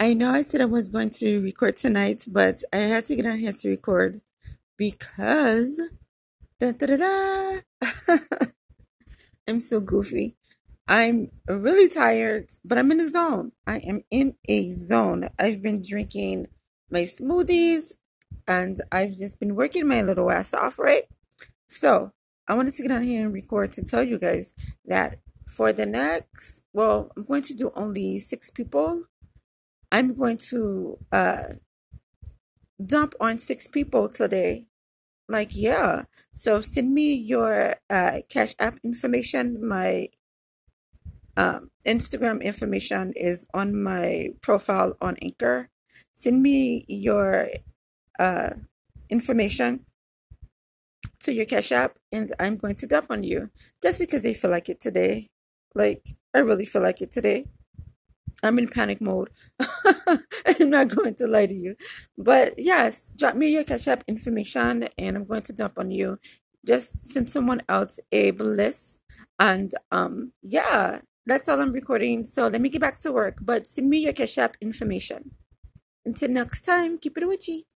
I know I said I was going to record tonight, but I had to get on here to record because da, da, da. I'm so goofy. I'm really tired, but I'm in a zone. I am in a zone. I've been drinking my smoothies and I've just been working my little ass off, right? So I wanted to get on here and record to tell you guys that for the next, well, I'm going to do only six people. I'm going to uh, dump on six people today. Like, yeah. So send me your uh, Cash App information. My um, Instagram information is on my profile on Anchor. Send me your uh, information to your Cash App, and I'm going to dump on you just because I feel like it today. Like, I really feel like it today. I'm in panic mode. I'm not going to lie to you. But yes, drop me your Cash App information and I'm going to dump on you. Just send someone else a bliss. And um yeah, that's all I'm recording. So let me get back to work. But send me your Cash App information. Until next time, keep it witchy.